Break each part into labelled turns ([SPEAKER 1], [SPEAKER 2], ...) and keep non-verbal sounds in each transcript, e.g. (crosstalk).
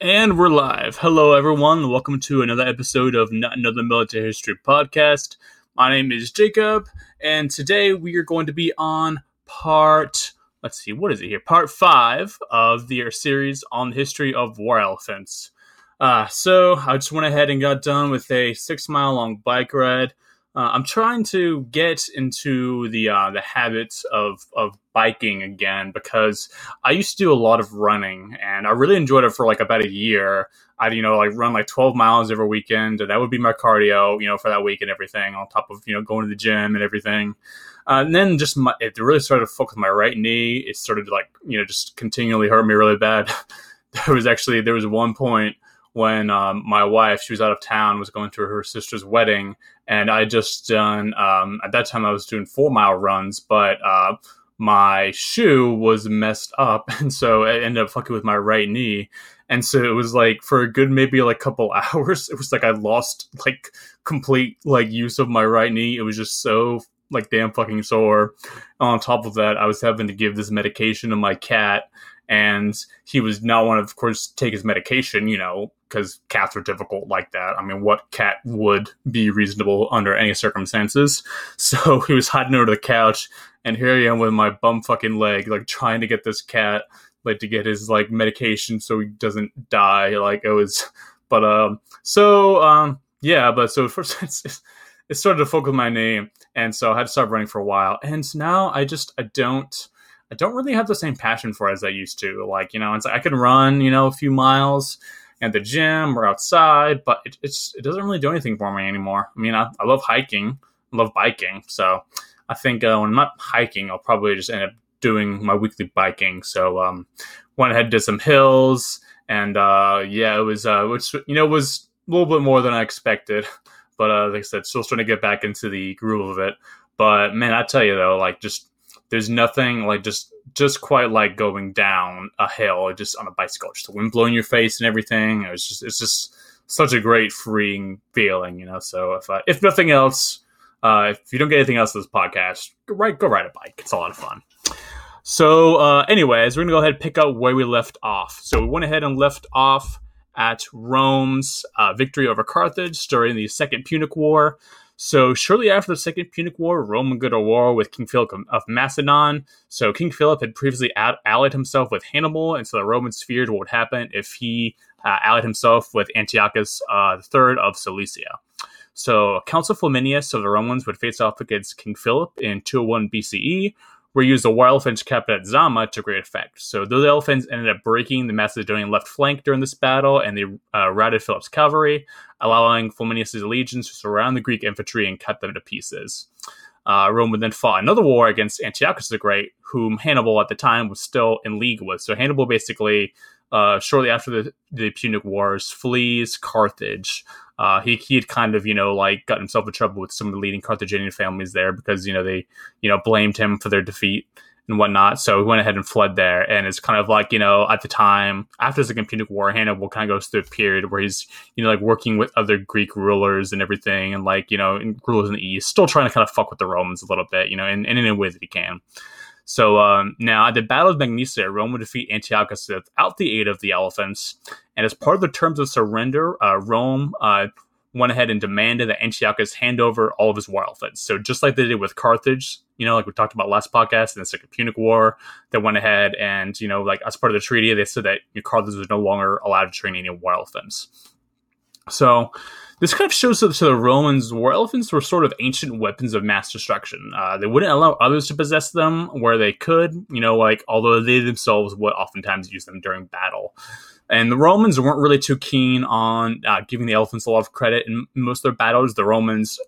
[SPEAKER 1] And we're live. Hello, everyone. Welcome to another episode of Not Another Military History Podcast. My name is Jakob, and today we are going to be on part, let's see, what is it here? Part five of the series on the history of war elephants. Uh, so I just went ahead and got done with a six mile long bike ride. Uh, I'm trying to get into the uh, the habits of of biking again because I used to do a lot of running and I really enjoyed it for like about a year. I'd you know like run like 12 miles every weekend. And that would be my cardio, you know, for that week and everything. On top of you know going to the gym and everything. Uh, and then just my, it really started to fuck with my right knee. It started to like you know just continually hurt me really bad. (laughs) there was actually there was one point when um, my wife she was out of town was going to her sister's wedding and i just done um, at that time i was doing four mile runs but uh, my shoe was messed up (laughs) and so it ended up fucking with my right knee. And so it was like for a good maybe like couple (laughs) hours it was like i lost like complete like use of my right knee. It was just so like damn fucking sore. On top of that i was having to give this medication to my cat and he was not to, of course, take his medication, you know, because cats are difficult like that. I mean, what cat would be reasonable under any circumstances? (laughs) So he was hiding under the couch, and here I am with my bum fucking leg, like trying to get this cat, like to get his like medication so he doesn't die. Like it was, (laughs) but um, so um, yeah, but so (laughs) first it's, it started to focus my name and so I had to stop running for a while, and now I just I don't I don't really have the same passion for it as I used to. Like, you know, it's I can run, you know, a few miles at the gym or outside, but it, it's it doesn't really do anything for me anymore. I mean, I, I love hiking, I love biking, so I think uh, when I'm not hiking, I'll probably just end up doing my weekly biking. So um, went ahead did some hills, and uh, yeah, it was uh, which you know was a little bit more than I expected, but uh, like I said, still trying to get back into the groove of it. But man, I tell you though, like just there's nothing like just just quite like going down a hill just on a bicycle, just the wind blowing your face and everything. It was just it's just such a great freeing feeling, you know. So if uh, if nothing else, uh, if you don't get anything else in this podcast, go ride go ride a bike. It's a lot of fun. So, uh, anyways, we're gonna go ahead and pick up where we left off. So we went ahead and left off at Rome's uh, victory over Carthage during the Second Punic War. So shortly after the Second Punic War, Rome go to war with King Philip of Macedon. So King Philip had previously allied himself with Hannibal, and so the Romans feared what would happen if he uh, allied himself with Antiochus uh, III of Cilicia. So Consul Flaminius of the Romans would face off against King Philip in 201 BCE, were used the war elephants kept at Zama to great effect. So those elephants ended up breaking the Macedonian left flank during this battle, and they uh, routed Philip's cavalry, allowing Flaminius' legions to surround the Greek infantry and cut them to pieces. Uh, Rome would then fought another war against Antiochus the Great, whom Hannibal at the time was still in league with. So Hannibal basically, uh, shortly after the, the Punic Wars, flees Carthage uh, he he had kind of you know like got himself in trouble with some of the leading Carthaginian families there because you know they you know blamed him for their defeat and whatnot. So he went ahead and fled there, and it's kind of like you know at the time after the Second Punic War, Hannibal kind of goes through a period where he's you know like working with other Greek rulers and everything, and like you know rulers in the east, still trying to kind of fuck with the Romans a little bit, you know, in, in any way that he can. So um, now at the Battle of Magnesia, Rome would defeat Antiochus without the aid of the elephants. And as part of the terms of surrender, uh, Rome uh, went ahead and demanded that Antiochus hand over all of his war elephants. So just like they did with Carthage, you know, like we talked about last podcast in the Second Punic War, they went ahead and, you know, like as part of the treaty, they said that Carthage was no longer allowed to train any war elephants. So this kind of shows that to the Romans, war elephants were sort of ancient weapons of mass destruction. Uh, they wouldn't allow others to possess them where they could, you know, like although they themselves would oftentimes use them during battle. And the Romans weren't really too keen on uh, giving the elephants a lot of credit in most of their battles. The Romans,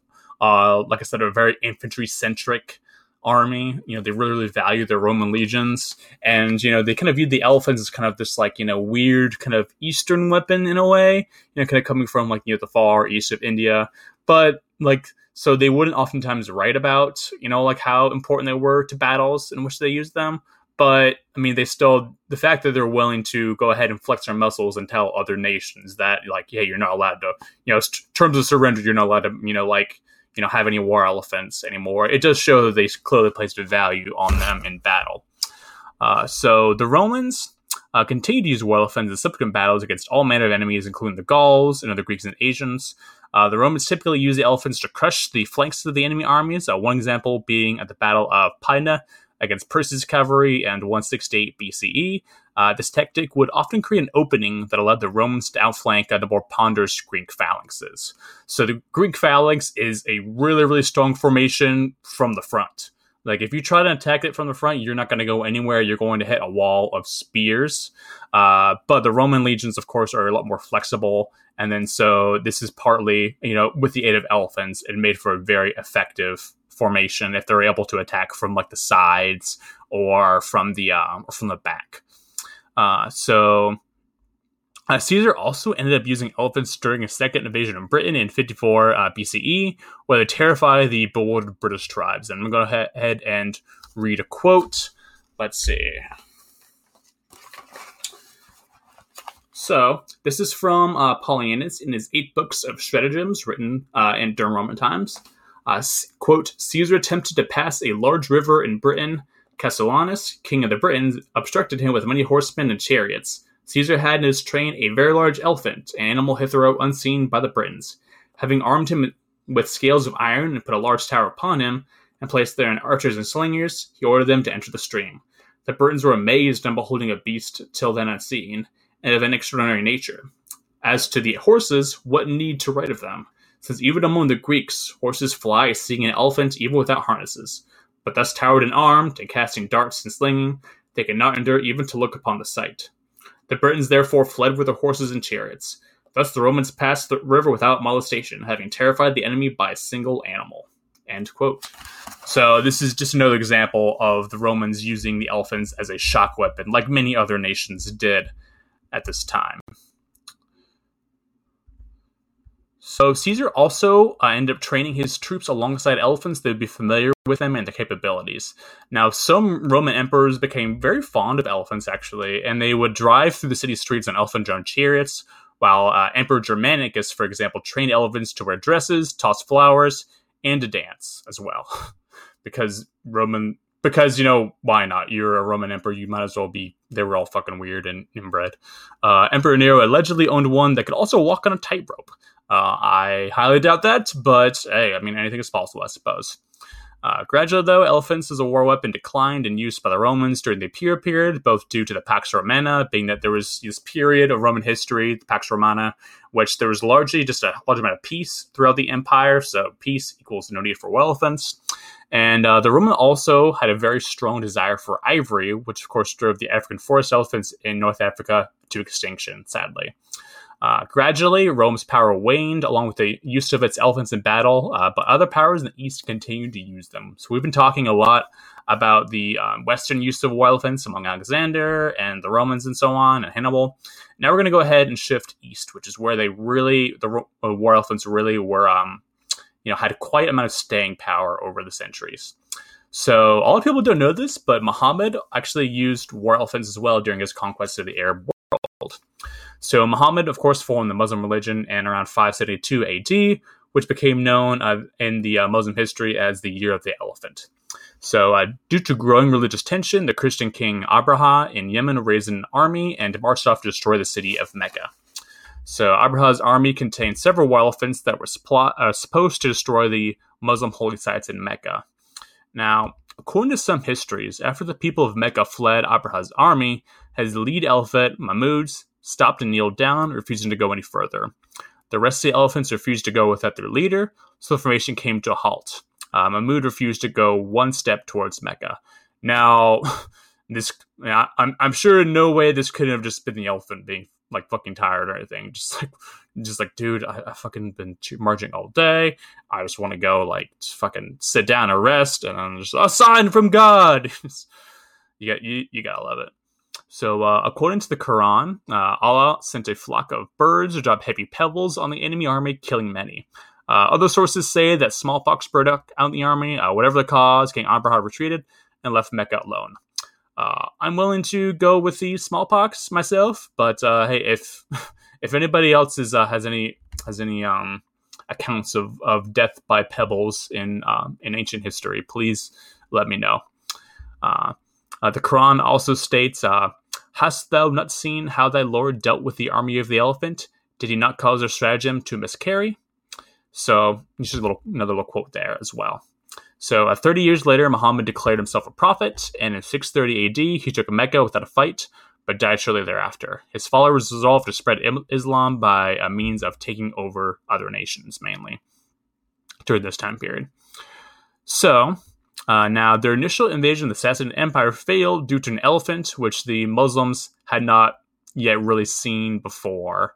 [SPEAKER 1] uh, like I said, are very infantry centric army. You know, they really, really value their Roman legions. And, you know, they kind of viewed the elephants as kind of this like, you know, weird kind of Eastern weapon in a way, you know, kind of coming from like, you know, the far east of India. But like, so they wouldn't oftentimes write about, you know, like how important they were to battles in which they used them. But I mean, they still, the fact that they're willing to go ahead and flex their muscles and tell other nations that, like, yeah, you're not allowed to, you know, terms of surrender, you're not allowed to, you know, like, you know have any war elephants anymore. It does show that they clearly placed a value on them in battle. Uh, so the Romans, uh, continued to use war elephants in subsequent battles against all manner of enemies, including the Gauls and other Greeks and Asians. Uh, the Romans typically used the elephants to crush the flanks of the enemy armies, uh, one example being at the Battle of Pydna against Perseus' cavalry and 168 BCE. Uh, this tactic would often create an opening that allowed the Romans to outflank uh, the more ponderous Greek phalanxes. So the Greek phalanx is a really, really strong formation from the front. Like if you try to attack it from the front, you're not going to go anywhere. You're going to hit a wall of spears. Uh, but the Roman legions, of course, are a lot more flexible, and then so this is partly, you know, with the aid of elephants, it made for a very effective formation if they're able to attack from like the sides or from the um, or from the back. Uh, so uh, Caesar also ended up using elephants during a second invasion of Britain in 54 uh, BCE, where they terrify the bewildered British tribes. And I'm going to go ahead and read a quote. Let's see. So, this is from uh, in his eight books of stratagems written uh, in during Roman times. Uh, quote, Caesar attempted to pass a large river in Britain. Cassivellaunus, king of the Britons, obstructed him with many horsemen and chariots. Caesar had in his train a very large elephant, an animal hitherto unseen by the Britons. Having armed him with scales of iron and put a large tower upon him, and placed therein archers and slingers, he ordered them to enter the stream. The Britons were amazed on beholding a beast till then unseen, and of an extraordinary nature. As to the horses, what need to write of them? Since even among the Greeks, horses fly seeing an elephant even without harnesses. But thus towered and armed, and casting darts and slinging, they could not endure even to look upon the sight. The Britons therefore fled with their horses and chariots. Thus the Romans passed the river without molestation, having terrified the enemy by a single animal. End quote. So this is just another example of the Romans using the elephants as a shock weapon, like many other nations did at this time. So Caesar also uh, ended up training his troops alongside elephants that would be familiar with them and their capabilities. Now, some Roman emperors became very fond of elephants, actually, and they would drive through the city streets on elephant-drawn chariots, while uh, Emperor Germanicus, for example, trained elephants to wear dresses, toss flowers, and to dance as well. (laughs) because Roman because you know why not? You're a Roman emperor. You might as well be. They were all fucking weird and inbred. Uh, emperor Nero allegedly owned one that could also walk on a tightrope. Uh, I highly doubt that, but hey, I mean, anything is possible, I suppose. Uh, gradually, though, elephants as a war weapon declined in use by the Romans during the Imperial period, both due to the Pax Romana, being that there was this period of Roman history, the Pax Romana, which there was largely just a large amount of peace throughout the empire. So peace equals no need for war elephants. And uh, the Roman also had a very strong desire for ivory, which of course drove the African forest elephants in North Africa to extinction, sadly. Uh, gradually, Rome's power waned along with the use of its elephants in battle, uh, but other powers in the east continued to use them. So we've been talking a lot about the um, Western use of war elephants among Alexander and the Romans and so on, and Hannibal. Now we're going to go ahead and shift east, which is where they really, the uh, war elephants really were, um, you know, had quite a amount of staying power over the centuries. So a lot of people don't know this, but Muhammad actually used war elephants as well during his conquest of the Arab world. So Muhammad, of course, formed the Muslim religion in around 572 AD, which became known uh, in the uh, Muslim history as the Year of the Elephant. So, uh, due to growing religious tension, the Christian king Abraha in Yemen raised an army and marched off to destroy the city of Mecca. So, Abraha's army contained several elephants that were uh, supposed to destroy the Muslim holy sites in Mecca. Now, according to some histories, after the people of Mecca fled Abraha's army, his lead elephant, Mahmud, stopped and kneeled down, refusing to go any further. The rest of the elephants refused to go without their leader, so the formation came to a halt. Uh, Mahmud refused to go one step towards Mecca. Now, (laughs) this I'm I'm sure in no way this couldn't have just been the elephant being like fucking tired or anything. (laughs) Just like just like dude, I, I fucking been marching all day. I just want to go like fucking sit down and rest, and I'm just a sign from God. (laughs) you got you you gotta love it. So, uh, according to the Quran, uh, Allah sent a flock of birds to drop heavy pebbles on the enemy army, killing many. Uh, other sources say that smallpox broke out in the army. Uh, whatever the cause, King Abraha retreated and left Mecca alone. Uh, I'm willing to go with the smallpox myself, but uh, hey, if (laughs) if anybody else is has any has any um, accounts of, of death by pebbles in um, in ancient history, please let me know. Uh, the Quran also states, uh, Hast thou not seen how thy lord dealt with the army of the elephant? Did he not cause their stratagem to miscarry? So, just a little another little quote there as well. So, uh, 30 years later, Muhammad declared himself a prophet, and in 630 AD, he took Mecca without a fight, but died shortly thereafter. His followers resolved to spread Islam by a means of taking over other nations, mainly during this time period. So, uh, now, their initial invasion of the Sassanid Empire failed due to an elephant, which the Muslims had not yet really seen before.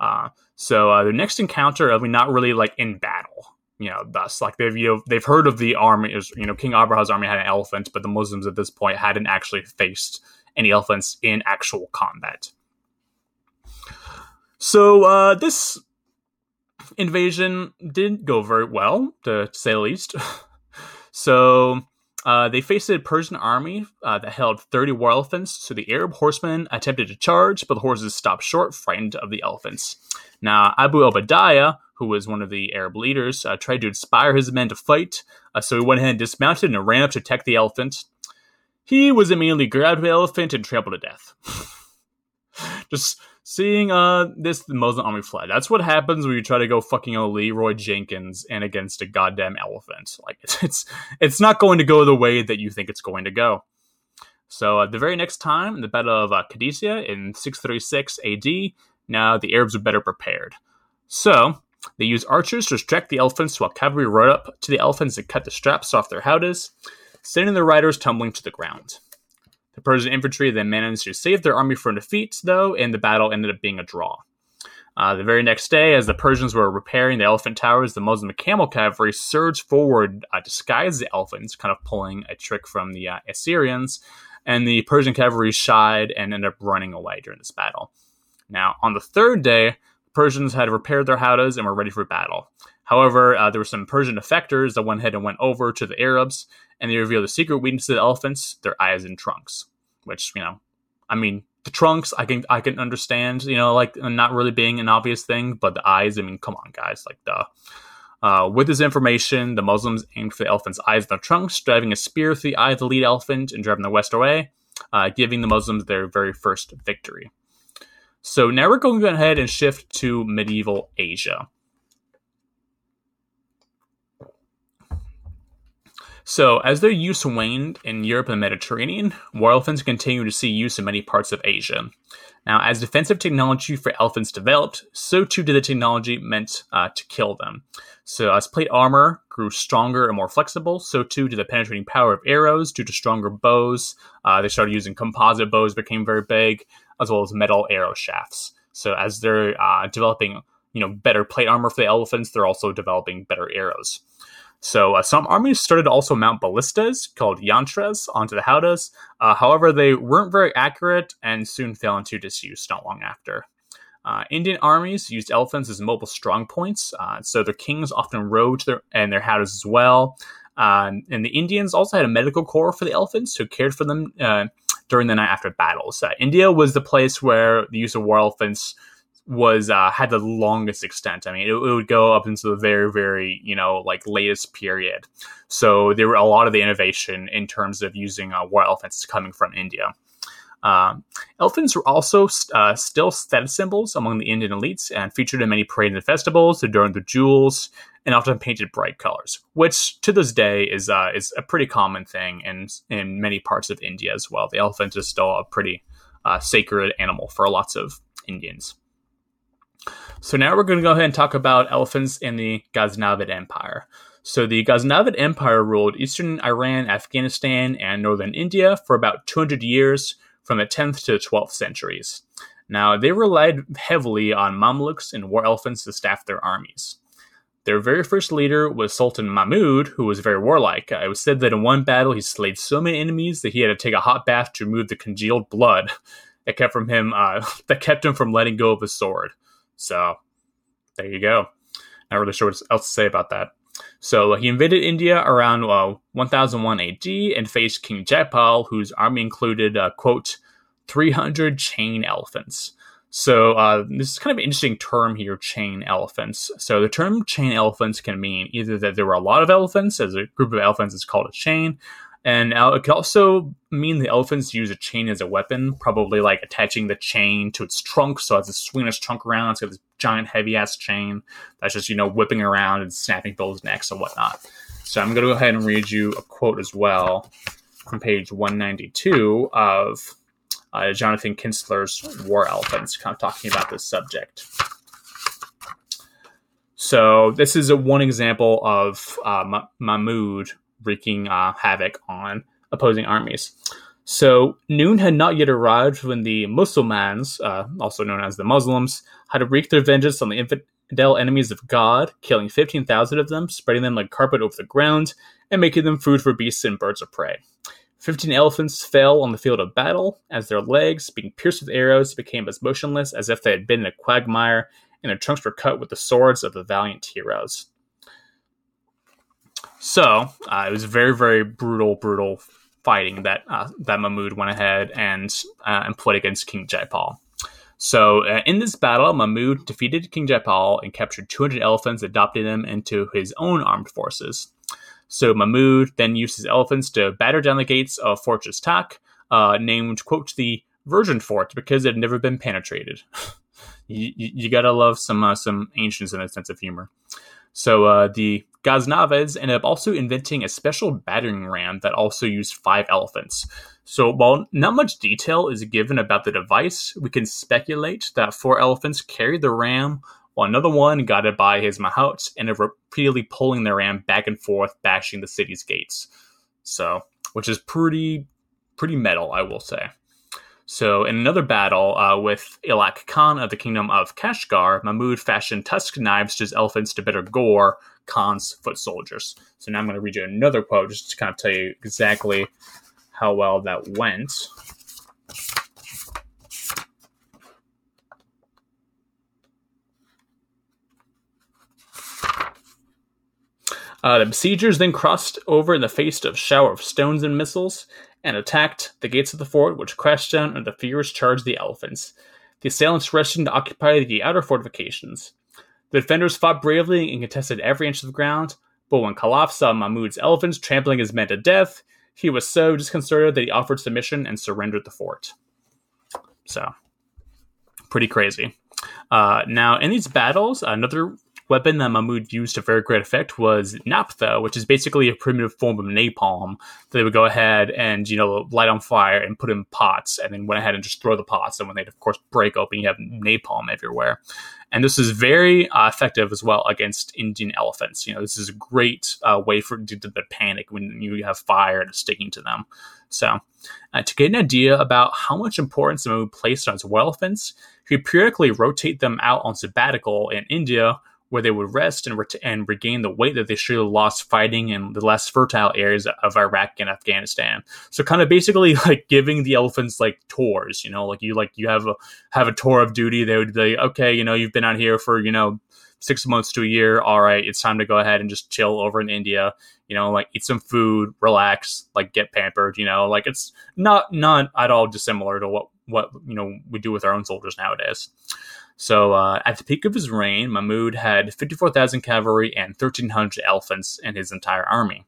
[SPEAKER 1] Uh, so uh, their next encounter, I mean, not really like in battle. You know, thus like they've you know they've heard of the army. Is you know King Abraha's army had an elephant, but the Muslims at this point hadn't actually faced any elephants in actual combat. So uh, this invasion didn't go very well, to say the least. (laughs) So uh, they faced a Persian army uh, that held 30 war elephants. So the Arab horsemen attempted to charge, but the horses stopped short, frightened of the elephants. Now, Abu Obadiah, who was one of the Arab leaders, uh, tried to inspire his men to fight. Uh, so he went ahead and dismounted and ran up to attack the elephant. He was immediately grabbed by the elephant and trampled to death. (laughs) Just seeing uh this Muslim army fled. That's what happens when you try to go fucking Leroy Jenkins and against a goddamn elephant. Like (laughs) it's it's it's not going to go the way that you think it's going to go. So uh, the very next time, in the Battle of uh, in 636 AD, now the Arabs were better prepared. So they used archers to distract the elephants while cavalry rode up to the elephants and cut the straps off their howdahs, sending the riders tumbling to the ground. The Persian infantry then managed to save their army from defeat, though, and the battle ended up being a draw. Uh, the very next day, as the Persians were repairing the elephant towers, the Muslim camel cavalry surged forward, uh, disguised the elephants, kind of pulling a trick from the uh, Assyrians, and the Persian cavalry shied and ended up running away during this battle. Now, on the third day, the Persians had repaired their howdahs and were ready for battle. However, uh, there were some Persian defectors that went ahead and went over to the Arabs, and they revealed the secret weakness of the elephants: their eyes and trunks. Which you know, I mean, the trunks I can I can understand, you know, like not really being an obvious thing, but the eyes, I mean, come on, guys, like the. Uh, with this information, the Muslims aimed for the elephant's eyes and the trunks, driving a spear through the eye of the lead elephant and driving the west away, uh, giving the Muslims their very first victory. So now we're going to go ahead and shift to medieval Asia. So, as their use waned in Europe and the Mediterranean, war elephants continued to see use in many parts of Asia. Now, as defensive technology for elephants developed, so too did the technology meant uh, to kill them. So, as plate armor grew stronger and more flexible, so too did the penetrating power of arrows due to stronger bows. Uh, they started using composite bows, became very big, as well as metal arrow shafts. So, as they're uh, developing, you know, better plate armor for the elephants, they're also developing better arrows. So uh, some armies started to also mount ballistas called yantras onto the howdahs. Uh, however, they weren't very accurate and soon fell into disuse not long after. Uh, Indian armies used elephants as mobile strong points, uh, so their kings often rode their and their howdahs as well. Um, and the Indians also had a medical corps for the elephants who cared for them uh, during the night after battles. Uh, India was the place where the use of war elephants was uh, had the longest extent. I mean, it, it, would go up into the very, very you know like latest period. So there were a lot of the innovation in terms of using uh, war elephants coming from India. Um, elephants were also uh, still status symbols among the Indian elites and featured in many parades and festivals, adorned with jewels, and often painted bright colors, which to this day is uh, is a pretty common thing in in many parts of India as well. The elephant is still a pretty uh, sacred animal for lots of Indians. So now we're going to go ahead and talk about elephants in the Ghaznavid Empire. So the Ghaznavid Empire ruled eastern Iran, Afghanistan, and northern India for about 200 years from the 10th to the 12th centuries. Now, they relied heavily on Mamluks and war elephants to staff their armies. Their very first leader was Sultan Mahmud, who was very warlike. It was said that in one battle he slayed so many enemies that he had to take a hot bath to remove the congealed blood (laughs) that kept from him uh, (laughs) that kept him from letting go of his sword. So there you go. Not really sure what else to say about that. So he invaded India around uh, 1001 AD and faced King Jaipal, whose army included, uh, quote, 300 chain elephants. So uh, this is kind of an interesting term here, chain elephants. So the term chain elephants can mean either that there were a lot of elephants, as a group of elephants is called a chain, And it could also mean the elephants use a chain as a weapon, probably like attaching the chain to its trunk. So as it swinging its trunk around, it's got this giant heavy ass chain that's just, you know, whipping around and snapping people's necks and whatnot. So I'm going to go ahead and read you a quote as well from page 192 of uh, Jonathan Kistler's War Elephants, kind of talking about this subject. So this is a one example of uh, wreaking uh, havoc on opposing armies. So noon had not yet arrived when the Mussulmans, uh, also known as the Muslims, had wreaked their vengeance on the infidel enemies of God, killing 15,000 of them, spreading them like carpet over the ground, and making them food for beasts and birds of prey. Fifteen elephants fell on the field of battle, as their legs, being pierced with arrows, became as motionless as if they had been in a quagmire, and their trunks were cut with the swords of the valiant heroes. So uh, it was very, very brutal, brutal fighting that uh, that Mahmud went ahead and uh, and played against King Jaipal. So uh, in this battle, Mahmud defeated King Jaipal and captured 200 elephants, adopting them into his own armed forces. So Mahmud then used his elephants to batter down the gates of Fortress Tak, uh, named quote the Virgin Fort because it had never been penetrated. (laughs) you, you, you, gotta love some uh, some ancients in a sense of humor. So uh, the Ghaznavids ended up also inventing a special battering ram that also used five elephants. So while not much detail is given about the device, we can speculate that four elephants carried the ram while another one, guided by his mahouts, ended up repeatedly pulling the ram back and forth, bashing the city's gates. So, which is pretty, pretty metal, I will say. So, in another battle uh, with Ilak Khan of the kingdom of Kashgar, Mahmud fashioned tusk knives to his elephants to better gore Khan's foot soldiers. So, now I'm going to read you another quote just to kind of tell you exactly how well that went. Uh, the besiegers then crossed over in the face of shower of stones and missiles and attacked the gates of the fort, which crashed down and the fierce charged the elephants. The assailants rushed in to occupy the outer fortifications. The defenders fought bravely and contested every inch of the ground, but when Khalaf saw Mahmud's elephants trampling his men to death, he was so disconcerted that he offered submission and surrendered the fort. So, pretty crazy. Uh, now, in these battles, another weapon that Mahmud used to very great effect was naphtha, which is basically a primitive form of napalm that they would go ahead and, you know, light on fire and put in pots and then went ahead and just throw the pots. And when they'd, of course, break open, you have napalm everywhere. And this is very uh, effective as well against Indian elephants. You know, this is a great uh, way for to, to panic when you have fire and sticking to them. So, uh, to get an idea about how much importance Mahmud placed on his elephants, he periodically rotate them out on sabbatical in India where they would rest and, ret- and regain the weight that they should have lost fighting in the less fertile areas of Iraq and Afghanistan. So kind of basically (laughs) like giving the elephants like tours, you know, like you like you have a have a tour of duty. They would be like, okay, you know, you've been out here for you know six months to a year. All right, it's time to go ahead and just chill over in India. You know, like eat some food, relax, like get pampered. You know, like it's not not at all dissimilar to what what you know we do with our own soldiers nowadays. So uh, at the peak of his reign, Mahmud had 54,000 cavalry and 1,300 elephants in his entire army.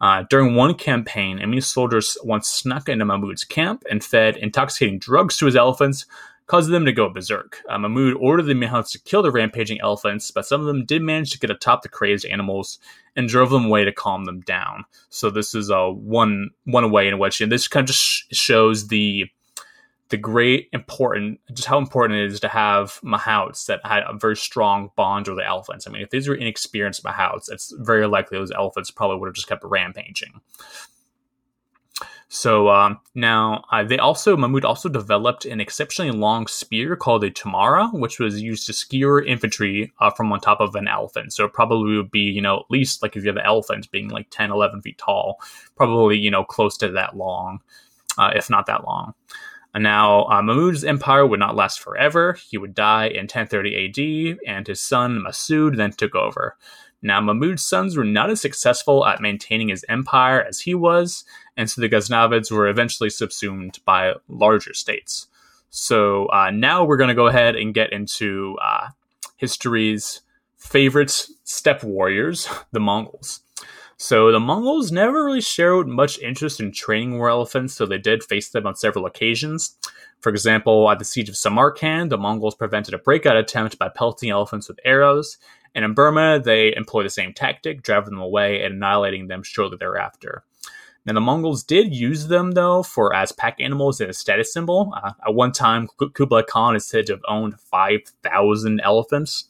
[SPEAKER 1] Uh, during one campaign, enemy soldiers once snuck into Mahmud's camp and fed intoxicating drugs to his elephants, causing them to go berserk. Uh, Mahmud ordered the Mahouts to kill the rampaging elephants, but some of them did manage to get atop the crazed animals and drove them away to calm them down. So this is a uh, one one way in which, and this kind of just sh- shows the the great important just how important it is to have mahouts that had a very strong bond with the elephants. I mean, if these were inexperienced mahouts, it's very likely those elephants probably would have just kept rampaging. So um, now uh, they also Mahmud also developed an exceptionally long spear called a tamara, which was used to skewer infantry uh, from on top of an elephant. So it probably would be you know at least like if you have an elephant being like 10, 11 feet tall, probably you know close to that long, uh, if not that long. And now, uh, Mahmud's empire would not last forever. He would die in 1030 AD, and his son Masud then took over. Now, Mahmud's sons were not as successful at maintaining his empire as he was, and so the Ghaznavids were eventually subsumed by larger states. So uh, now we're going to go ahead and get into uh, history's favorite steppe warriors, (laughs) the Mongols. So the Mongols never really showed much interest in training war elephants, so they did face them on several occasions. For example, at the siege of Samarkand, the Mongols prevented a breakout attempt by pelting elephants with arrows, and in Burma, they employed the same tactic, driving them away and annihilating them shortly thereafter. Now, the Mongols did use them, though, for as pack animals and a status symbol. Uh, at one time, Kublai Khan is said to have owned 5,000 elephants.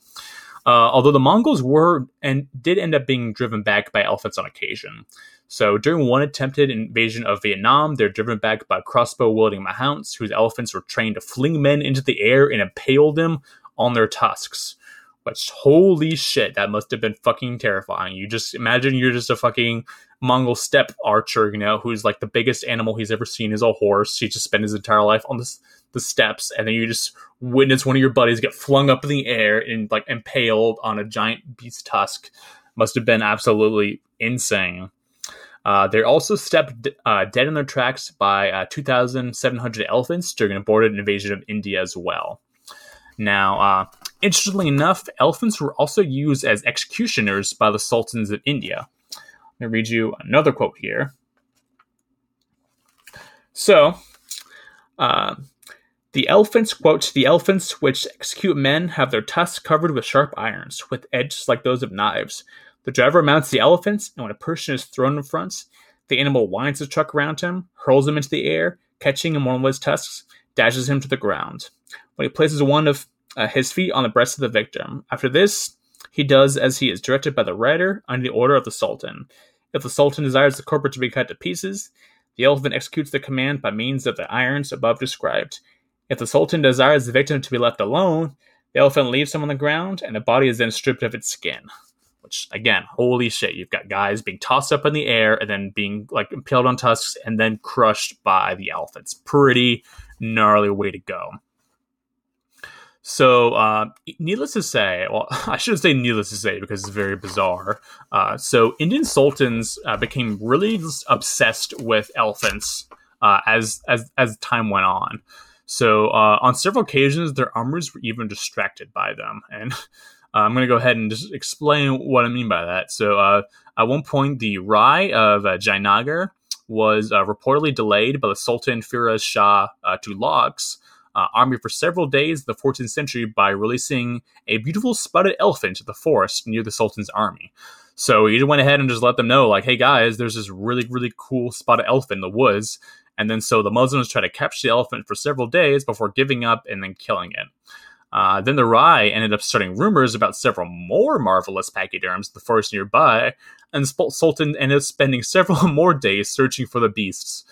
[SPEAKER 1] Uh, although the Mongols were and did end up being driven back by elephants on occasion. So during one attempted invasion of Vietnam, they're driven back by crossbow wielding Mahouts, whose elephants were trained to fling men into the air and impale them on their tusks. Which holy shit, that must have been fucking terrifying. You just imagine you're just a fucking Mongol steppe archer, you know, who's like the biggest animal he's ever seen is a horse. He just spent his entire life on this the steppes, and then you just witness one of your buddies get flung up in the air and like impaled on a giant beast tusk. Must have been absolutely insane. Uh, they're also stepped uh, dead in their tracks by uh, 2,700 elephants during an aborted invasion of India as well. Now, uh, interestingly enough, elephants were also used as executioners by the sultans of India. Let me read you another quote here. So, uh, the elephants, quote, the elephants which execute men have their tusks covered with sharp irons, with edges like those of knives. The driver mounts the elephants, and when a person is thrown in front, the animal winds the truck around him, hurls him into the air, catching him one of his tusks, dashes him to the ground. When he places one of uh, his feet on the breast of the victim. After this, he does as he is directed by the rider under the order of the Sultan. If the Sultan desires the corporate to be cut to pieces, the elephant executes the command by means of the irons above described. If the Sultan desires the victim to be left alone, the elephant leaves him on the ground, and the body is then stripped of its skin. Which, again, holy shit! You've got guys being tossed up in the air and then being like impaled on tusks and then crushed by the elephants. Pretty gnarly way to go. So, uh, needless to say, well, (laughs) I shouldn't say needless to say because it's very bizarre. Uh, so, Indian sultans uh, became really obsessed with elephants uh, as as as time went on. So, uh, on several occasions, their armors were even distracted by them, and (laughs) I'm going to go ahead and just explain what I mean by that. So, uh, at one point, the Rai of uh, Jayanagar was reportedly delayed by the Sultan Firoz Shah uh, army for several days in the 14th century by releasing a beautiful spotted elephant to the forest near the Sultan's army. So he went ahead and just let them know, like, hey guys, there's this really, really cool spotted elephant in the woods. And then so the Muslims try to capture the elephant for several days before giving up and then killing it. Uh, then the Rai ended up starting rumors about several more marvelous pachyderms in the forest nearby, and Sultan ended up spending (laughs) several more days searching for the beasts.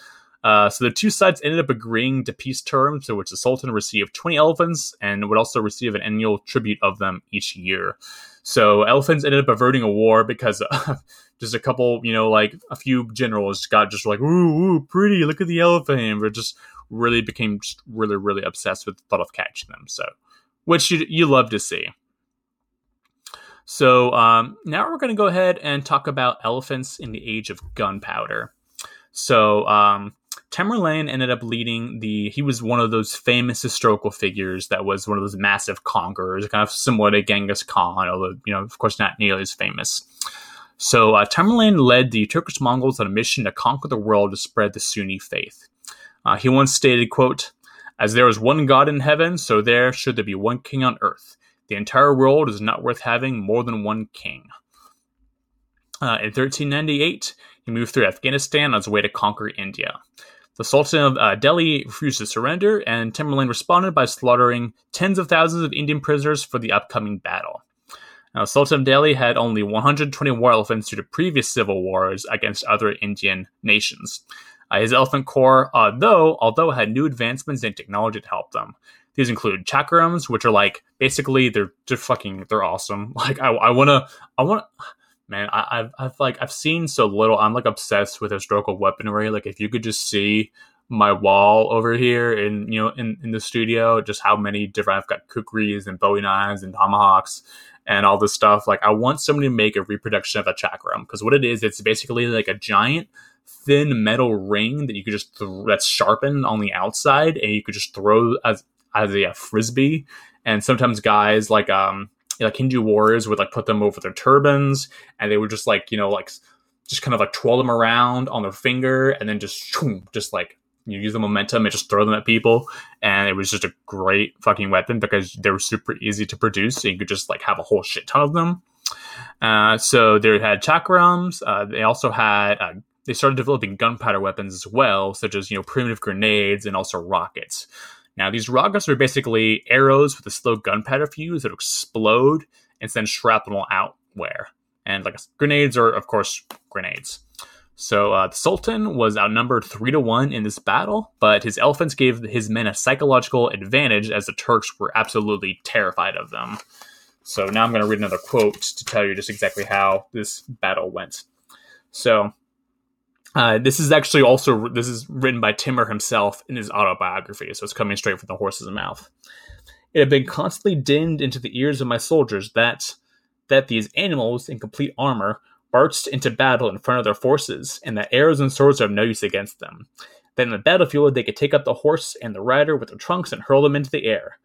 [SPEAKER 1] Uh, so the two sides ended up agreeing to peace terms, in which the Sultan received 20 elephants and would also receive an annual tribute of them each year. So elephants ended up averting a war because (laughs) just a couple, you know, like a few generals got just like, ooh, ooh, pretty, look at the elephant, but just really became just really, really obsessed with the thought of catching them. So, which you, you love to see. So um, now we're going to go ahead and talk about elephants in the age of gunpowder. So um, Tamerlane ended up leading the. He was one of those famous historical figures that was one of those massive conquerors, kind of similar to Genghis Khan, although you know, of course, not nearly as famous. So uh, Tamerlane led the Turkish Mongols on a mission to conquer the world to spread the Sunni faith. Uh, he once stated, "quote As there is one God in heaven, so there should there be one king on earth. The entire world is not worth having more than one king." Uh, in 1398, he moved through Afghanistan on his way to conquer India. The Sultan of uh, Delhi refused to surrender, and Tamerlane responded by slaughtering tens of thousands of Indian prisoners for the upcoming battle. Now, Sultan of Delhi had only 120 war elephants due to previous civil wars against other Indian nations. Uh, his elephant corps, uh, though, although had new advancements in technology to help them. These include chakrams, which are like basically they're just fucking they're awesome. (laughs) Like I, I wanna I want man, I, have I've like I've seen so little. I'm like obsessed with historical weaponry. Like if you could just see my wall over here in you know in, in the studio, just how many different I've got kukris and Bowie knives and tomahawks and all this stuff. Like I want somebody to make a reproduction of a chakram because what it is, it's basically like a giant thin metal ring that you could just th- that's sharpened on the outside and you could just throw as as a, a frisbee. And sometimes guys like um like Hindu warriors would like put them over their turbans, and they would just like you know like just kind of like twirl them around on their finger and then just just like you use the momentum and just throw them at people. And it was just a great fucking weapon because they were super easy to produce so you could just like have a whole shit ton of them. Uh, so they had chakrams uh, they also had uh, they started developing gunpowder weapons as well such as you know primitive grenades and also rockets now these rockets are basically arrows with a slow gunpowder fuse that explode and send shrapnel outwhere and like grenades are of course grenades so uh, the Sultan was outnumbered three to one in this battle, but his elephants gave his men a psychological advantage as the Turks were absolutely terrified of them. So now I'm going to read another quote to tell you just exactly how this battle went. So uh, this is actually also this is written by Timur himself in his autobiography, so it's coming straight from the horse's mouth. It had been constantly dinned into the ears of my soldiers that that these animals in complete armor marched into battle in front of their forces, and that arrows and swords are of no use against them. That in the battlefield they could take up the horse and the rider with their trunks and hurl them into the air.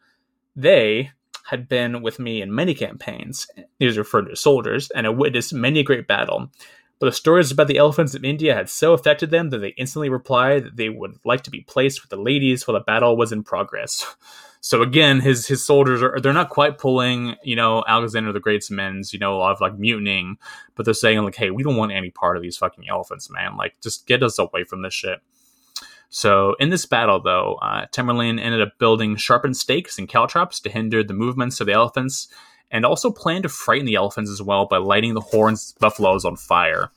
[SPEAKER 1] They had been with me in many campaigns, these referred to soldiers, and had witnessed many a great battle. But the stories about the elephants of India had so affected them that they instantly replied that they would like to be placed with the ladies while the battle was in progress. (laughs) So again, his his soldiers are they're not quite pulling, you know, Alexander the Great's men's, you know, a lot of like mutinying, but they're saying like, hey, we don't want any part of these fucking elephants, man. Like, just get us away from this shit. So in this battle, though, uh, Tamerlane ended up building sharpened stakes and caltrops to hinder the movements of the elephants, and also planned to frighten the elephants as well by lighting the horns buffaloes on fire.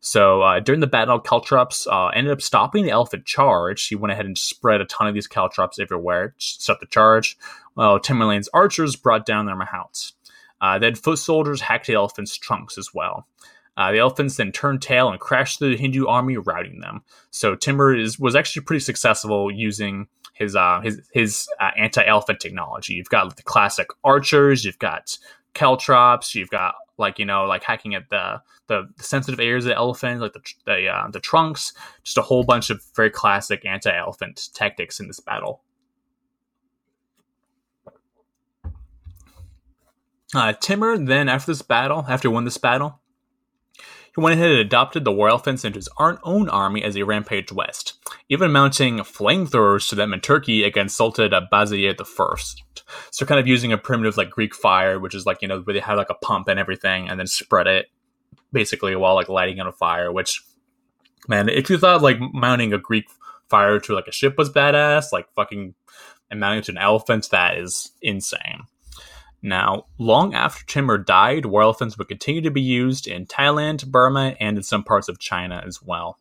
[SPEAKER 1] So uh, during the battle, caltrops uh, ended up stopping the elephant charge. He went ahead and spread a ton of these caltrops everywhere, stopped the charge. Well, Tamerlane's archers brought down their mahouts. Uh, then foot soldiers hacked the elephant's trunks as well. Uh, the elephants then turned tail and crashed through the Hindu army, routing them. So Timur is was actually pretty successful using his uh, his his uh, anti-elephant technology. You've got the classic archers, you've got caltrops, you've got like you know like hacking at the the, the sensitive areas of the elephant, like the the, uh, the trunks, just a whole bunch of very classic anti-elephant tactics in this battle. Uh, Timur then, after this battle, after won this battle, he went ahead and adopted the war elephants into his own army as he rampaged west, even mounting flamethrowers to them in Turkey against Sultan Bayezid I. So, kind of using a primitive like Greek fire, which is like you know where they had like a pump and everything, and then spread it basically while like lighting on a fire. Which, man, if you thought like mounting a Greek fire to like a ship was badass, like fucking and mounting to an elephant, that is insane. Now, long after Timur died, war elephants would continue to be used in Thailand, Burma, and in some parts of China as well.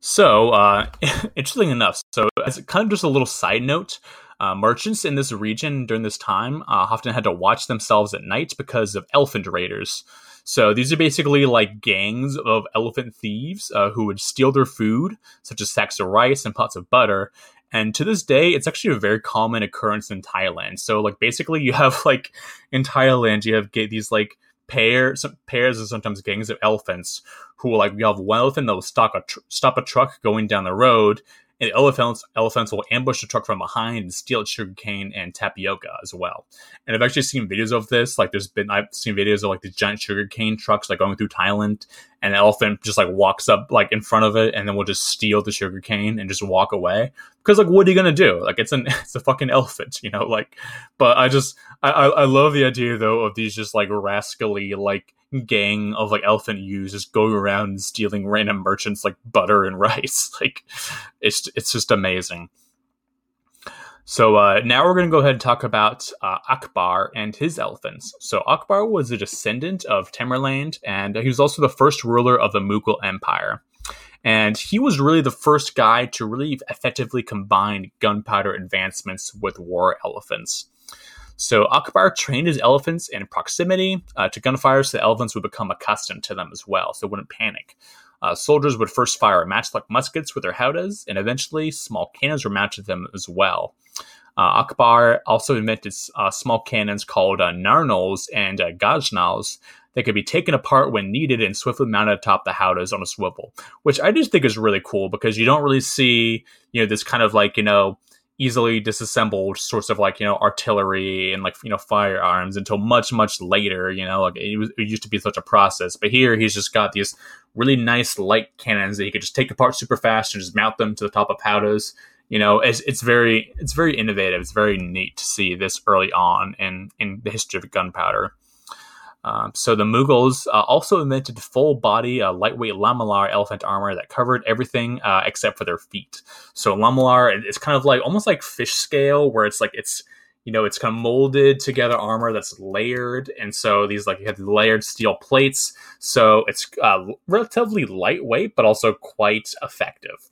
[SPEAKER 1] So, uh, (laughs) interesting enough, so as kind of just a little side note, uh, merchants in this region during this time uh, often had to watch themselves at night because of elephant raiders. So these are basically like gangs of elephant thieves uh, who would steal their food, such as sacks of rice and pots of butter, and to this day, it's actually a very common occurrence in Thailand. So, like, basically, you have (laughs) like in Thailand, you have these like pairs, pairs, and sometimes gangs of elephants who like you have one elephant that will stop a tr- stop a truck going down the road, and elephants elephants will ambush the truck from behind and steal its sugarcane and tapioca as well. And I've actually seen videos of this. Like there's been I've seen videos of like these giant sugarcane trucks like going through Thailand, and an elephant just like walks up like in front of it, and then will just steal the sugarcane and just walk away. Because like what are you gonna do? Like it's an (laughs) it's a fucking elephant, you know. Like, but I just I I love the idea though of these just like rascally like gang of like elephant youths just going around stealing random merchants like butter and (laughs) rice. Like it's it's just amazing. So uh, now we're going to go ahead and talk about uh, Akbar and his elephants. So Akbar was a descendant of Tamerlane, and he was also the first ruler of the Mughal Empire. And he was really the first guy to really effectively combine gunpowder advancements with war elephants. So Akbar trained his elephants in proximity uh, to gunfire so the elephants would become accustomed to them as well, so wouldn't panic. Uh, soldiers would first fire matchlock muskets with their howdahs, and eventually small cannons were mounted to them as well. Uh, Akbar also invented uh, small cannons called uh, narnals and uh, gajnals that could be taken apart when needed and swiftly mounted atop the howdahs on a swivel, which I just think is really cool because you don't really see, you know, this kind of like, you know, easily disassembled sorts of like you know artillery and like you know firearms until much much later you know like it, was, it used to be such a process. But here he's just got these really nice light cannons that he could just take apart super fast and just mount them to the top of howdahs you know it's, it's very it's very innovative. It's very neat to see this early on in in the history of gunpowder um, so the Mughals uh, also invented full body uh, lightweight lamellar elephant armor that covered everything uh, except for their feet. So lamellar is kind of like almost like fish scale, where it's like it's you know it's kind of molded together armor that's layered, and so these like you have layered steel plates. So it's uh, relatively lightweight, but also quite effective.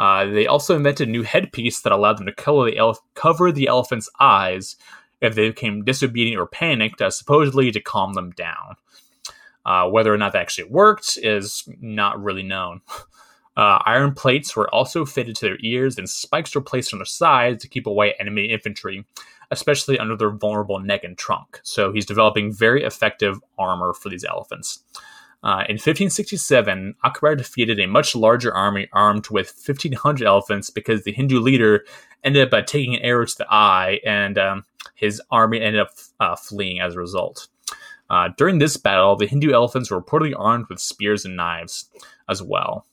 [SPEAKER 1] Uh, they also invented a new headpiece that allowed them to the, ele- cover the elephant's eyes if they became disobedient or panicked, uh, supposedly to calm them down. Uh, whether or not that actually worked is not really known. (laughs) Uh, iron plates were also fitted to their ears, and spikes were placed on their sides to keep away enemy infantry, especially under their vulnerable neck and trunk. So he's developing very effective armor for these elephants. Uh, in 1567, Akbar defeated a much larger army armed with 1,500 elephants because the Hindu leader ended up uh, taking an arrow to the eye, and um, his army ended up uh, fleeing as a result. Uh, during this battle, the Hindu elephants were reportedly armed with spears and knives as well.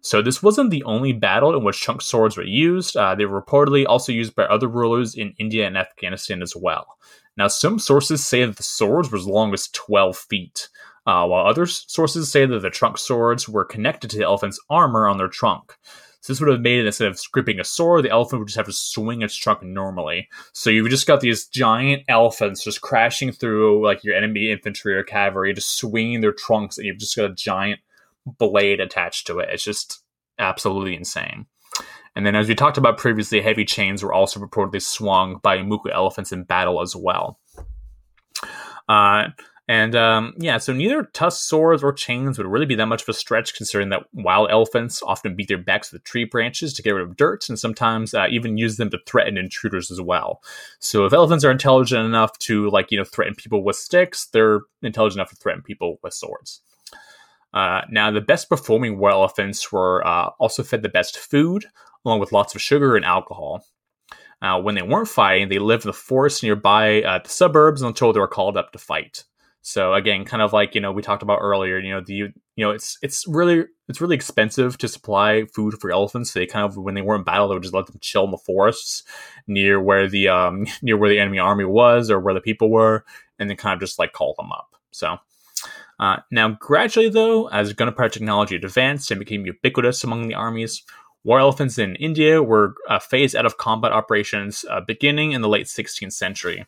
[SPEAKER 1] So this wasn't the only battle in which trunk swords were used. Uh, they were reportedly also used by other rulers in India and Afghanistan as well. Now, some sources say that the swords were as long as 12 feet, uh, while other sources say that the trunk swords were connected to the elephant's armor on their trunk. So this would have made it instead of gripping a sword, the elephant would just have to swing its trunk normally. So you've just got these giant elephants just crashing through like your enemy infantry or cavalry, just swinging their trunks, and you've just got a giant blade attached to it. It's just absolutely insane. And then, as we talked about previously, heavy chains were also reportedly swung by Muku elephants in battle as well. Uh, and um, yeah, so neither tusk swords or chains would really be that much of a stretch, considering that wild elephants often beat their backs with tree branches to get rid of dirt, and sometimes uh, even use them to threaten intruders as well. So if elephants are intelligent enough to, like, you know, threaten people with sticks, they're intelligent enough to threaten people with swords. Uh, now, the best performing war elephants were uh, also fed the best food, along with lots of sugar and alcohol. Uh, when they weren't fighting, they lived in the forest nearby uh, the suburbs until they were called up to fight. So again, kind of like you know we talked about earlier, you know the you know it's it's really it's really expensive to supply food for elephants. So they kind of when they were in battle, they would just let them chill in the forests near where the um (laughs) near where the enemy army was or where the people were, and then kind of just like call them up. So. Uh, now, gradually, though, as gunpowder technology advanced and became ubiquitous among the armies, War elephants in India were uh, phased out of combat operations uh, beginning in the late 16th century,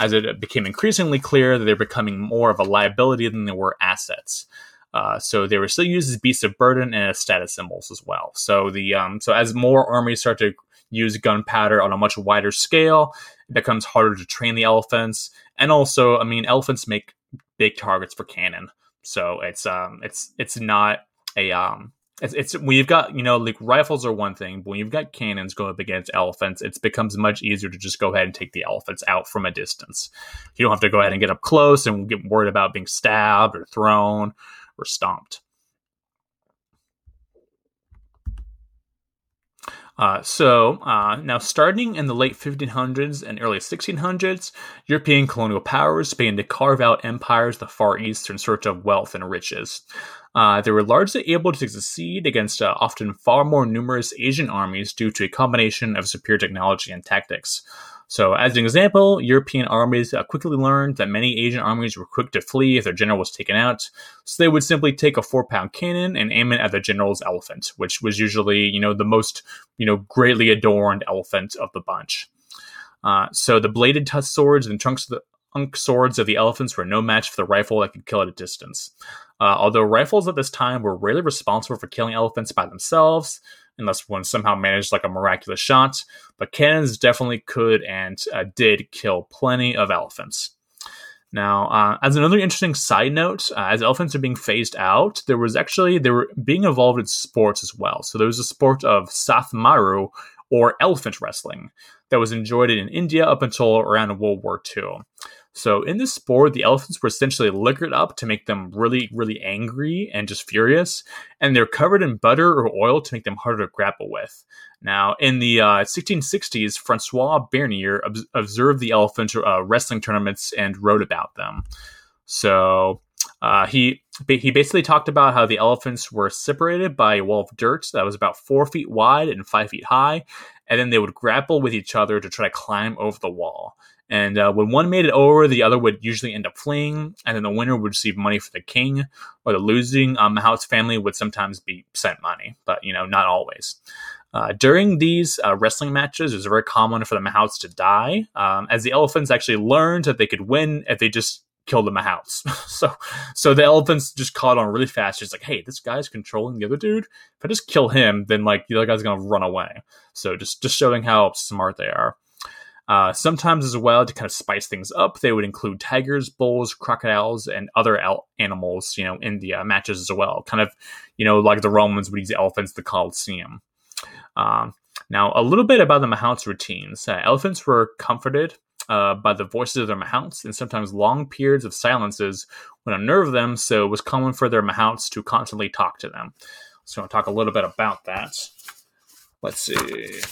[SPEAKER 1] as it became increasingly clear that they're becoming more of a liability than they were assets. Uh, so they were still used as beasts of burden and as status symbols as well. So the um, so as more armies start to use gunpowder on a much wider scale, it becomes harder to train the elephants, and also, I mean, elephants make big targets for cannon. So it's um, it's it's not a um, it's, it's when you've got you know like rifles are one thing, but when you've got cannons going up against elephants, it becomes much easier to just go ahead and take the elephants out from a distance. You don't have to go ahead and get up close and get worried about being stabbed or thrown or stomped. Uh, so, uh, now starting in the late 1500s and early 1600s, European colonial powers began to carve out empires the Far East in search of wealth and riches. Uh, they were largely able to succeed against uh, often far more numerous Asian armies due to a combination of superior technology and tactics. So, as an example, European armies uh, quickly learned that many Asian armies were quick to flee if their general was taken out, so they would simply take a four-pound cannon and aim it at the general's elephant, which was usually, you know, the most, you know, greatly adorned elephant of the bunch. Uh, so the bladed tusk swords and trunks of the unk swords of the elephants were no match for the rifle that could kill at a distance. Uh, although rifles at this time were rarely responsible for killing elephants by themselves, unless one somehow managed like a miraculous shot, but cannons definitely could and uh, did kill plenty of elephants. Now, uh, as another interesting side note, uh, as elephants are being phased out, there was actually they were being involved in sports as well. So there was a sport of Sath Maru or elephant wrestling that was enjoyed in India up until around World War II. So in this sport, the elephants were essentially liquored up to make them really, really angry and just furious, and they're covered in butter or oil to make them harder to grapple with. Now, in the uh, 1660s, Francois Bernier ob- observed the elephant uh, wrestling tournaments and wrote about them. So uh, he he basically talked about how the elephants were separated by a wall of dirt that was about four feet wide and five feet high, and then they would grapple with each other to try to climb over the wall. And uh, when one made it over, the other would usually end up fleeing, and then the winner would receive money for the king, or the losing um, house family would sometimes be sent money, but you know not always. Uh, during these uh, wrestling matches, it was very common for the Mahouts to die, um, as the elephants actually learned that they could win if they just killed the Mahouts. (laughs) so, so the elephants just caught on really fast. Just like, hey, this guy's controlling the other dude. If I just kill him, then like the other guy's gonna run away. So just just showing how smart they are. Uh, sometimes, as well, to kind of spice things up, they would include tigers, bulls, crocodiles, and other animals, you know, in the uh, matches as well. Kind of, you know, like the Romans would use elephants, the Colosseum. Um, now, a little bit about the Mahouts' routines. Uh, elephants were comforted uh, by the voices of their Mahouts, and sometimes long periods of silences would unnerve them, so it was common for their Mahouts to constantly talk to them. So, I'll talk a little bit about that. Let's see.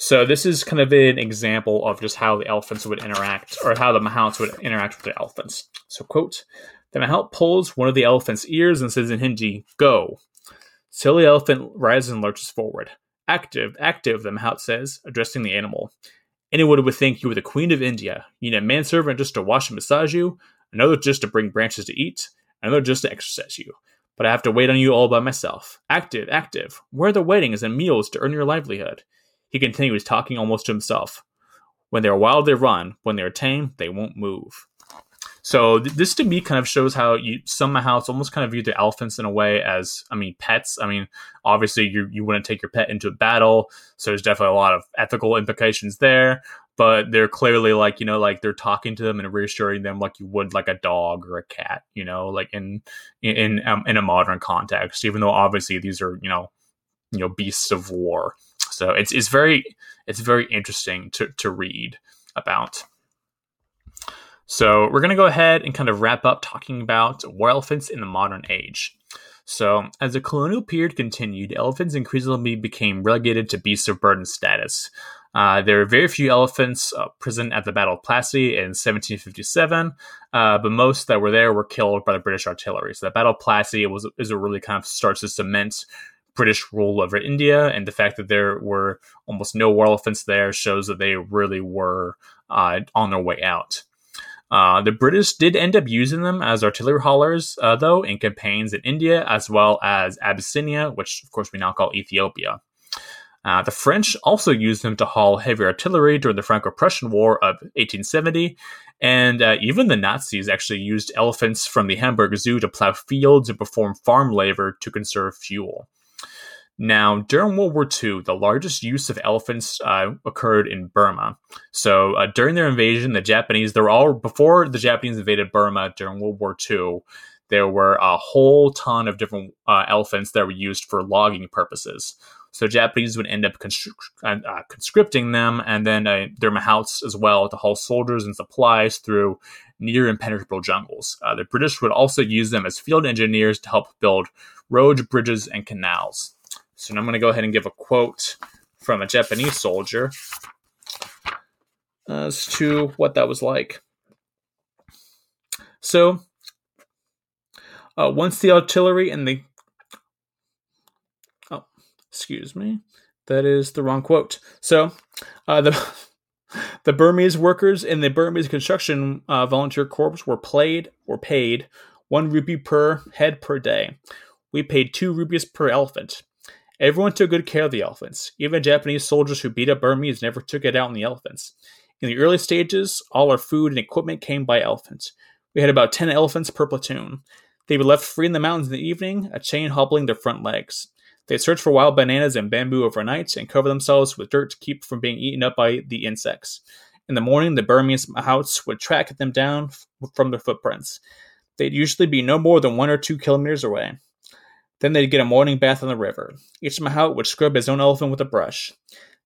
[SPEAKER 1] So this is kind of an example of just how the elephants would interact, or how the Mahouts would interact with the elephants. So, quote, the Mahout pulls one of the elephant's ears and says in Hindi, Go. Silly elephant rises and lurches forward. Active, active, the Mahout says, addressing the animal. Anyone would think you were the queen of India. You need a manservant just to wash and massage you, another just to bring branches to eat, another just to exercise you. But I have to wait on you all by myself. Active, active. Where the weddings and meals to earn your livelihood? He continues, talking almost to himself. When they are wild, they run. When they are tame, they won't move. So th- this to me kind of shows how you some Mahouts almost kind of view the elephants in a way as I mean pets. I mean obviously you you wouldn't take your pet into a battle, so there's definitely a lot of ethical implications there. But they're clearly like you know like they're talking to them and reassuring them like you would like a dog or a cat, you know, like in in um, in a modern context. Even though obviously these are you know you know beasts of war. So it's it's very it's very interesting to to read about. So we're going to go ahead and kind of wrap up talking about war elephants in the modern age. So, as the colonial period continued, elephants increasingly became relegated to beasts of burden status. Uh, there were very few elephants uh, present at the Battle of Plassey in 1757, uh, but most that were there were killed by the British artillery. So, the Battle of Plassey was is a really kind of starts to cement British rule over India, and the fact that there were almost no war elephants there shows that they really were uh, on their way out. Uh, the British did end up using them as artillery haulers, uh, though, in campaigns in India as well as Abyssinia, which of course we now call Ethiopia. Uh, the French also used them to haul heavy artillery during the Franco Prussian War of 1870, and uh, even the Nazis actually used elephants from the Hamburg Zoo to plow fields and perform farm labor to conserve fuel. Now, during World War II, the largest use of elephants uh, occurred in Burma. So, uh, during their invasion, the Japanese, they were all, before the Japanese invaded Burma during World War II, there were a whole ton of different uh, elephants that were used for logging purposes. So, Japanese would end up uh, conscripting them and then uh, their mahouts as well to haul soldiers and supplies through near impenetrable jungles. Uh, the British would also use them as field engineers to help build roads, bridges, and canals. So I'm going to go ahead and give a quote from a Japanese soldier as to what that was like. So, uh, once the artillery and the oh, excuse me, that is the wrong quote. So, uh, the (laughs) the Burmese workers in the Burmese construction uh, volunteer corps were played or paid one rupee per head per day. We paid two rupees per elephant. Everyone took good care of the elephants. Even Japanese soldiers who beat up Burmese never took it out on the elephants. In the early stages, all our food and equipment came by elephant. We had about 10 elephants per platoon. They were left free in the mountains in the evening, a chain hobbling their front legs. They search for wild bananas and bamboo overnight and cover themselves with dirt to keep from being eaten up by the insects. In the morning, the Burmese Mahouts would track them down from their footprints. They'd usually be no more than one or two kilometers away. Then they'd get a morning bath on the river. Each Mahout would scrub his own elephant with a brush.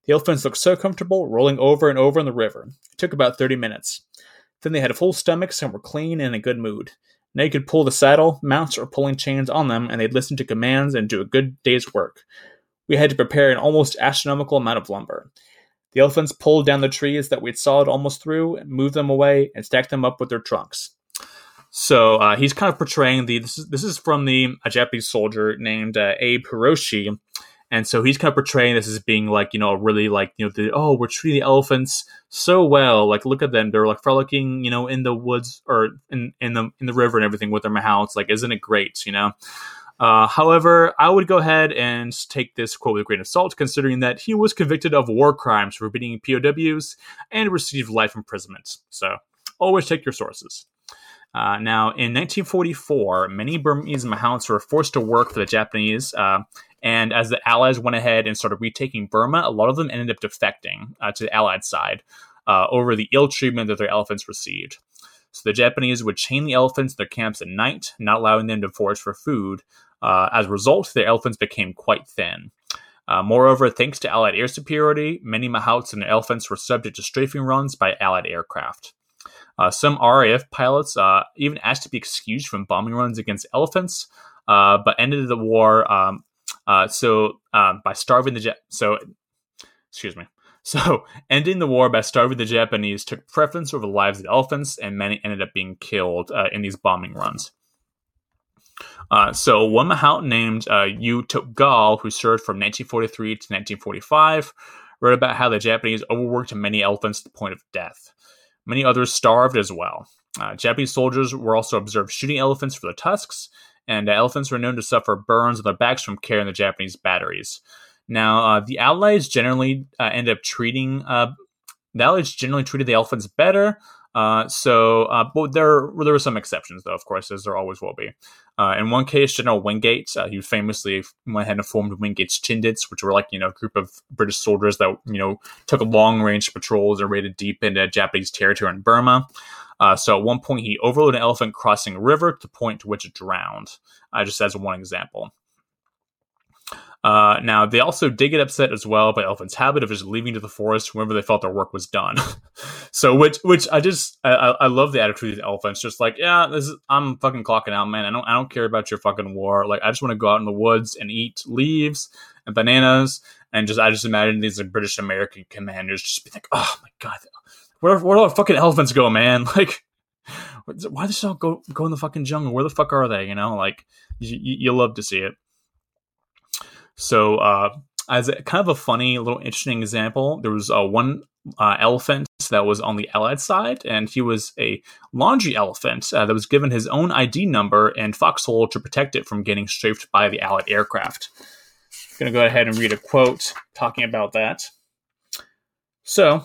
[SPEAKER 1] The elephants looked so comfortable, rolling over and over in the river. It took about 30 minutes. Then they had full stomachs and were clean and in a good mood. Now you could pull the saddle, mounts, or pulling chains on them, and they'd listen to commands and do a good day's work. We had to prepare an almost astronomical amount of lumber. The elephants pulled down the trees that we'd sawed almost through, moved them away, and stacked them up with their trunks. So uh, he's kind of portraying the. This is, this is from the a Japanese soldier named uh, Abe Hiroshi, and so he's kind of portraying this as being like you know really like you know the oh we're treating the elephants so well like look at them they're like frolicking you know in the woods or in in the in the river and everything with their mahouts like isn't it great you know uh, however, I would go ahead and take this quote with a grain of salt, considering that he was convicted of war crimes for beating POWs and received life imprisonment. So, always check your sources. Uh, now, in 1944, many Burmese mahouts were forced to work for the Japanese, uh, and as the Allies went ahead and started retaking Burma, a lot of them ended up defecting uh, to the Allied side uh, over the ill treatment that their elephants received. So the Japanese would chain the elephants in their camps at night, not allowing them to forage for food, uh, as a result, the elephants became quite thin. Uh, moreover, thanks to Allied air superiority, many Mahouts and elephants were subject to strafing runs by Allied aircraft. Uh, some RAF pilots uh, even asked to be excused from bombing runs against elephants, uh, but ended the war um, uh, so um, by starving the jet. So, excuse me. (laughs) So, ending the war by starving the Japanese took preference over the lives of the elephants, and many ended up being killed in these bombing runs. Uh, so one Mahout named uh, U Toke Gale, who served from 1943 to 1945, wrote about how the Japanese overworked many elephants to the point of death. Many others starved as well. Uh, Japanese soldiers were also observed shooting elephants for their tusks, and uh, elephants were known to suffer burns on their backs from carrying the Japanese batteries. Now, uh, the Allies generally uh, ended up treating uh, the Allies generally treated the elephants better, uh, so, uh, but there there were some exceptions, though, of course, as there always will be. Uh, in one case, General Wingate, uh, he famously went ahead and formed Wingate's Chindits, which were like you know a group of British soldiers that you know took long range patrols and raided deep into Japanese territory in Burma. Uh, so at one point, he overloaded an elephant crossing a river to the point to which it drowned. Uh, just as one example. Uh, now, they also did get upset as well by elephants' habit of just leaving to the forest whenever they felt their work was done. (laughs) so, which, which I just, I, I love the attitude of the elephants. Just like, yeah, this is, I'm fucking clocking out, man. I don't, I don't care about your fucking war. Like, I just want to go out in the woods and eat leaves and bananas. And just, I just imagine these like, British American commanders just be like, oh my god, where, where do the fucking elephants go, man? (laughs) Like, why does all go go in the fucking jungle? Where the fuck are they? You know, like, you, you love to see it. So, uh, as a, kind of a funny little interesting example, there was uh, one uh, elephant that was on the Allied side, and he was a laundry elephant uh, that was given his own ID number and foxhole to protect it from getting strafed by the Allied aircraft. I'm going to go ahead and read a quote talking about that. So,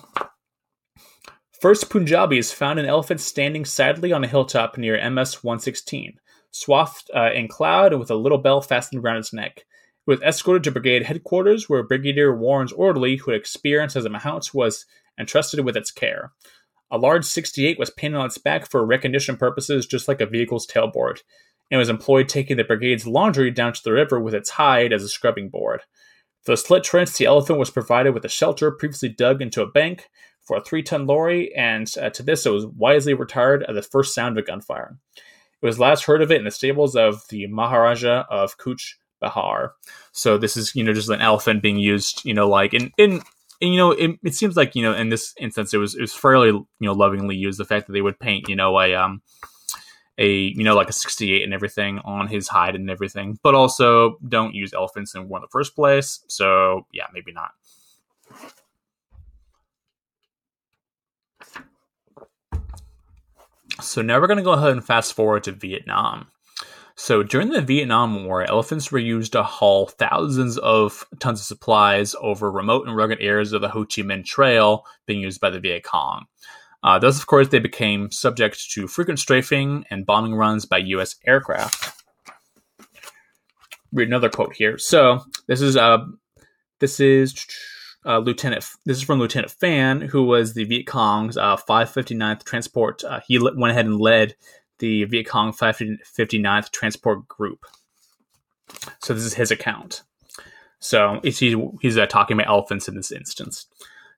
[SPEAKER 1] first Punjabis found an elephant standing sadly on a hilltop near MS 116, swathed uh, in cloud and with a little bell fastened around its neck was escorted to brigade headquarters, where Brigadier Warren's orderly, who had experience as a Mahout, was entrusted with its care. A large 68 was painted on its back for recognition purposes, just like a vehicle's tailboard, and was employed taking the brigade's laundry down to the river with its hide as a scrubbing board. For the slit trench, the elephant was provided with a shelter previously dug into a bank for a three ton lorry, and uh, to this it was wisely retired at the first sound of gunfire. It was last heard of it in the stables of the Maharaja of Cooch Behar. So this is you know just an elephant being used you know like in in and, you know, it, it seems like you know in this instance it was it was fairly you know lovingly used. The fact that they would paint you know a um a you know like a 68 and everything on his hide and everything, but also don't use elephants in war in the first place. So yeah, maybe not. So now we're going to go ahead and fast forward to Vietnam. So during the Vietnam War, elephants were used to haul thousands of tons of supplies over remote and rugged areas of the Ho Chi Minh Trail being used by the Viet Cong. Uh, thus, of course, they became subject to frequent strafing and bombing runs by U.S. aircraft. Read another quote here. So this is uh, this is uh, Lieutenant. This is from Lieutenant Fan, who was the Viet Cong's uh, 559th Transport. Uh, he went ahead and led the Viet Cong 559th Transport Group. So this is his account. So he's he's uh, talking about elephants in this instance.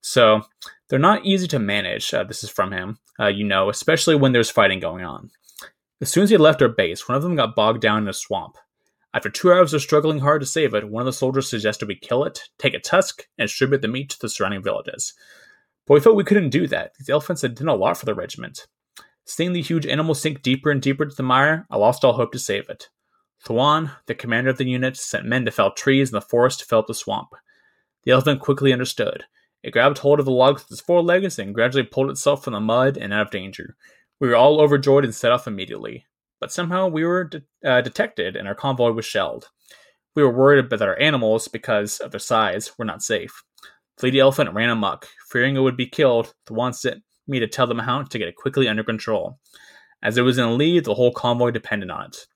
[SPEAKER 1] So they're not easy to manage. Uh, this is from him, uh, you know, especially when there's fighting going on. As soon as he left our base, one of them got bogged down in a swamp. After two hours of struggling hard to save it, one of the soldiers suggested we kill it, take a tusk, and distribute the meat to the surrounding villages. But we felt we couldn't do that. These elephants had done a lot for the regiment. Seeing the huge animal sink deeper and deeper into the mire, I lost all hope to save it. Thuan, the commander of the unit, sent men to fell trees in the forest to fill up the swamp. The elephant quickly understood. It grabbed hold of the logs with its forelegs and gradually pulled itself from the mud and out of danger. We were all overjoyed and set off immediately. But somehow we were de- uh, detected and our convoy was shelled. We were worried about our animals because of their size were not safe. The lady elephant ran amok. Fearing it would be killed, Thuan sent me to tell the Mahout to get it quickly under control. As it was in a lead, the whole convoy depended on it.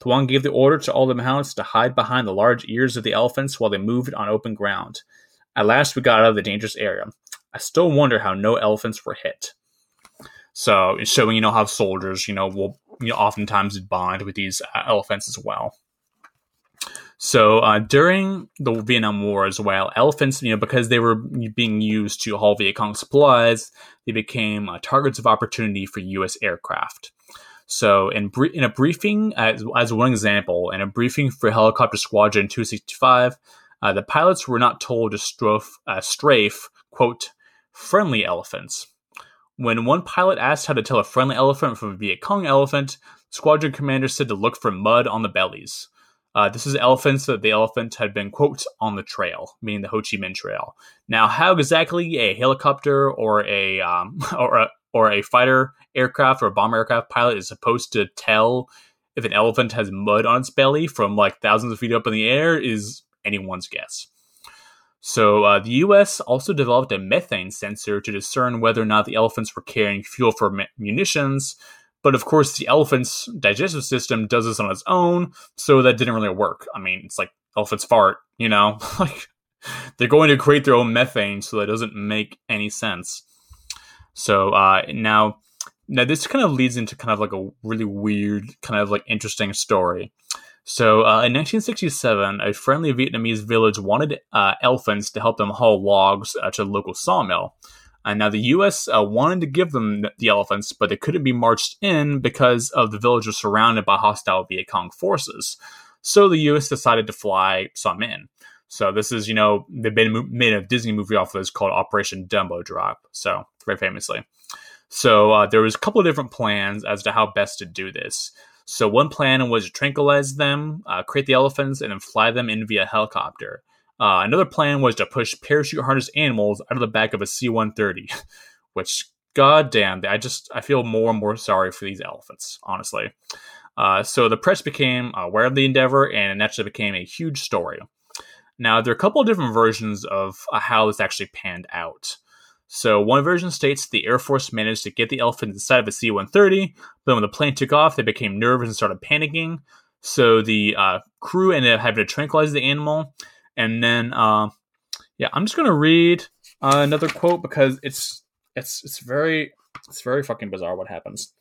[SPEAKER 1] Thuan gave the order to all the Mahouts to hide behind the large ears of the elephants while they moved on open ground. At last, we got out of the dangerous area. I still wonder how no elephants were hit. So, showing you know how soldiers, you know, will you know, oftentimes bond with these uh, elephants as well. So uh, during the Vietnam War as well, elephants, you know, because they were being used to haul Viet Cong supplies, they became uh, targets of opportunity for U.S. aircraft. So in, in a briefing, as, as one example, in a briefing for Helicopter Squadron 265, uh, the pilots were not told to uh, strafe, quote, friendly elephants. When one pilot asked how to tell a friendly elephant from a Viet Cong elephant, squadron commander said to look for mud on the bellies. Uh, this is elephants that the elephant had been, quote, on the trail, meaning the Ho Chi Minh Trail. Now, how exactly a helicopter or a, um, (laughs) or a, or a fighter aircraft or a bomber aircraft pilot is supposed to tell if an elephant has mud on its belly from like thousands of feet up in the air is anyone's guess. So uh, the U.S. also developed a methane sensor to discern whether or not the elephants were carrying fuel for munitions. But of course, the elephant's digestive system does this on its own, so that didn't really work. I mean, it's like elephants fart, you know, (laughs) like they're going to create their own methane, so that doesn't make any sense. So uh, now, now this kind of leads into kind of like a really weird, kind of like interesting story. So, uh, in 1967, a friendly Vietnamese village wanted uh, elephants to help them haul logs uh, to the local sawmill. And now the U.S. Uh, wanted to give them the elephants, but they couldn't be marched in because of the village was surrounded by hostile Viet Cong forces. So the U.S. decided to fly some in. So this is, you know, they've been made a Disney movie off of this called Operation Dumbo Drop. So very famously. So uh, there was a couple of different plans as to how best to do this. So one plan was to tranquilize them, uh, create the elephants, and then fly them in via helicopter. Uh, another plan was to push parachute harness animals out of the back of a C-130, (laughs) which goddamn, I just I feel more and more sorry for these elephants, honestly. Uh, so the press became aware of the endeavor, and it naturally became a huge story. Now there are a couple of different versions of uh, how this actually panned out. So one version states the Air Force managed to get the elephant inside of a C-130, but when the plane took off, they became nervous and started panicking. So the uh, crew ended up having to tranquilize the animal, and then uh, yeah, I'm just gonna read uh, another quote because it's it's it's very it's very fucking bizarre what happens.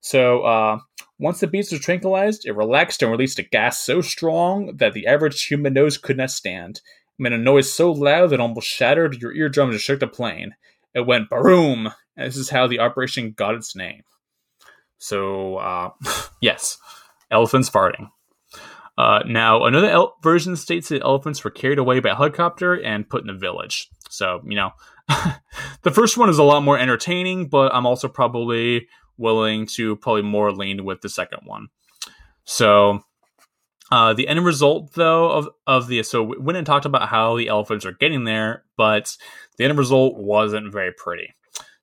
[SPEAKER 1] So uh, once the beast was tranquilized, it relaxed and released a gas so strong that the average human nose could not stand. It made a noise so loud that almost shattered your eardrums and shook the plane. It went boom, and this is how the operation got its name. So, uh, (laughs) yes, elephants farting. Uh, now, another el- version states that elephants were carried away by a helicopter and put in a village. So, you know, (laughs) the first one is a lot more entertaining, but I'm also probably willing to probably more lean with the second one. So, uh, the end result, though, of, of the so we went and talked about how the elephants are getting there, but the end result wasn't very pretty.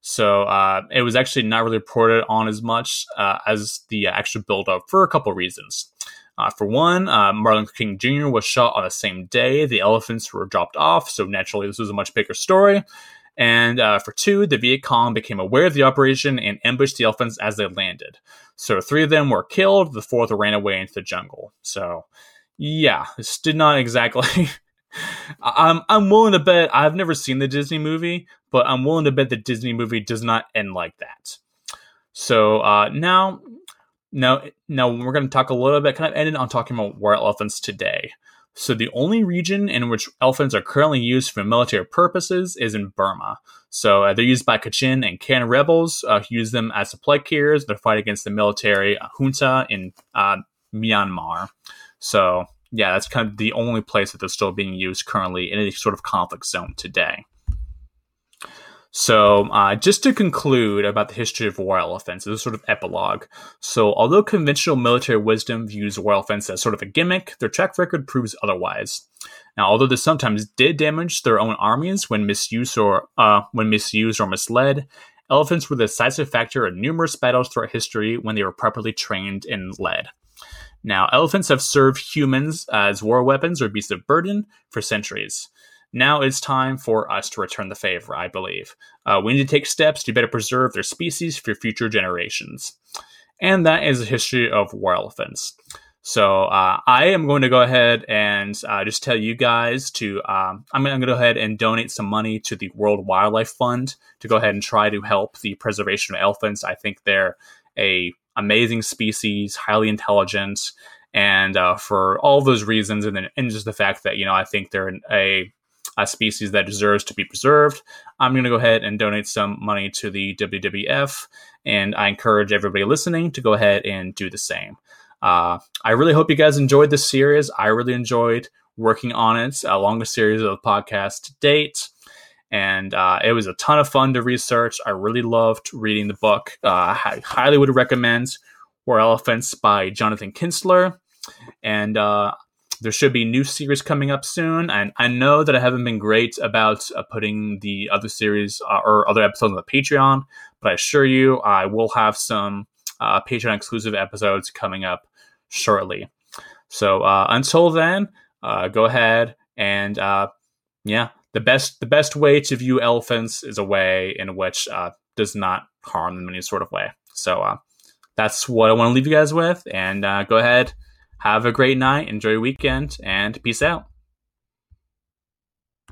[SPEAKER 1] So uh, it was actually not really reported on as much uh, as the actual build up for a couple reasons. Uh, for one, uh, Martin Luther King Jr. was shot on the same day the elephants were dropped off, so naturally this was a much bigger story. And uh, for two, the Viet Cong became aware of the operation and ambushed the elephants as they landed. So three of them were killed, the fourth ran away into the jungle. So, yeah, this did not exactly. (laughs) I'm I'm willing to bet I've never seen the Disney movie, but I'm willing to bet the Disney movie does not end like that. So uh, now, now, now we're going to talk a little bit, kind of ended on talking about war elephants today. So the only region in which elephants are currently used for military purposes is in Burma. So uh, they're used by Kachin and Karen rebels uh, who use them as supply carriers. They're fighting against the military uh, junta in uh, Myanmar. So yeah, that's kind of the only place that they're still being used currently in any sort of conflict zone today. So, uh, just to conclude about the history of war elephants, as a sort of epilogue. So, although conventional military wisdom views war elephants as sort of a gimmick, their track record proves otherwise. Now, although this sometimes did damage their own armies when misused or uh, when misused or misled, elephants were the decisive factor in numerous battles throughout history when they were properly trained and led. Now, elephants have served humans as war weapons or beasts of burden for centuries. Now it's time for us to return the favor, I believe. Uh, we need to take steps to better preserve their species for future generations. And that is the history of war elephants. So uh, I am going to go ahead and uh, just tell you guys to um, I'm going to go ahead and donate some money to the World Wildlife Fund to go ahead and try to help the preservation of elephants. I think they're a amazing species, highly intelligent, and uh, for all those reasons, and then and just the fact that you know I think they're a a species that deserves to be preserved. I'm going to go ahead and donate some money to the WWF, and I encourage everybody listening to go ahead and do the same. Uh, I really hope you guys enjoyed this series. I really enjoyed working on it, a longest series of the podcast to date. And uh, it was a ton of fun to research. I really loved reading the book. Uh, I highly would recommend War Elephants by Jonathan Kistler. And uh, there should be new series coming up soon, and I know that I haven't been great about uh, putting the other series uh, or other episodes on the Patreon, but I assure you, I will have some uh, Patreon exclusive episodes coming up shortly. So uh, until then, uh, go ahead and uh, yeah, the best the best way to view elephants is a way in which does not harm them in any sort of way. So that's what I want to leave you guys with, and go ahead have a great night, enjoy your weekend, and peace out.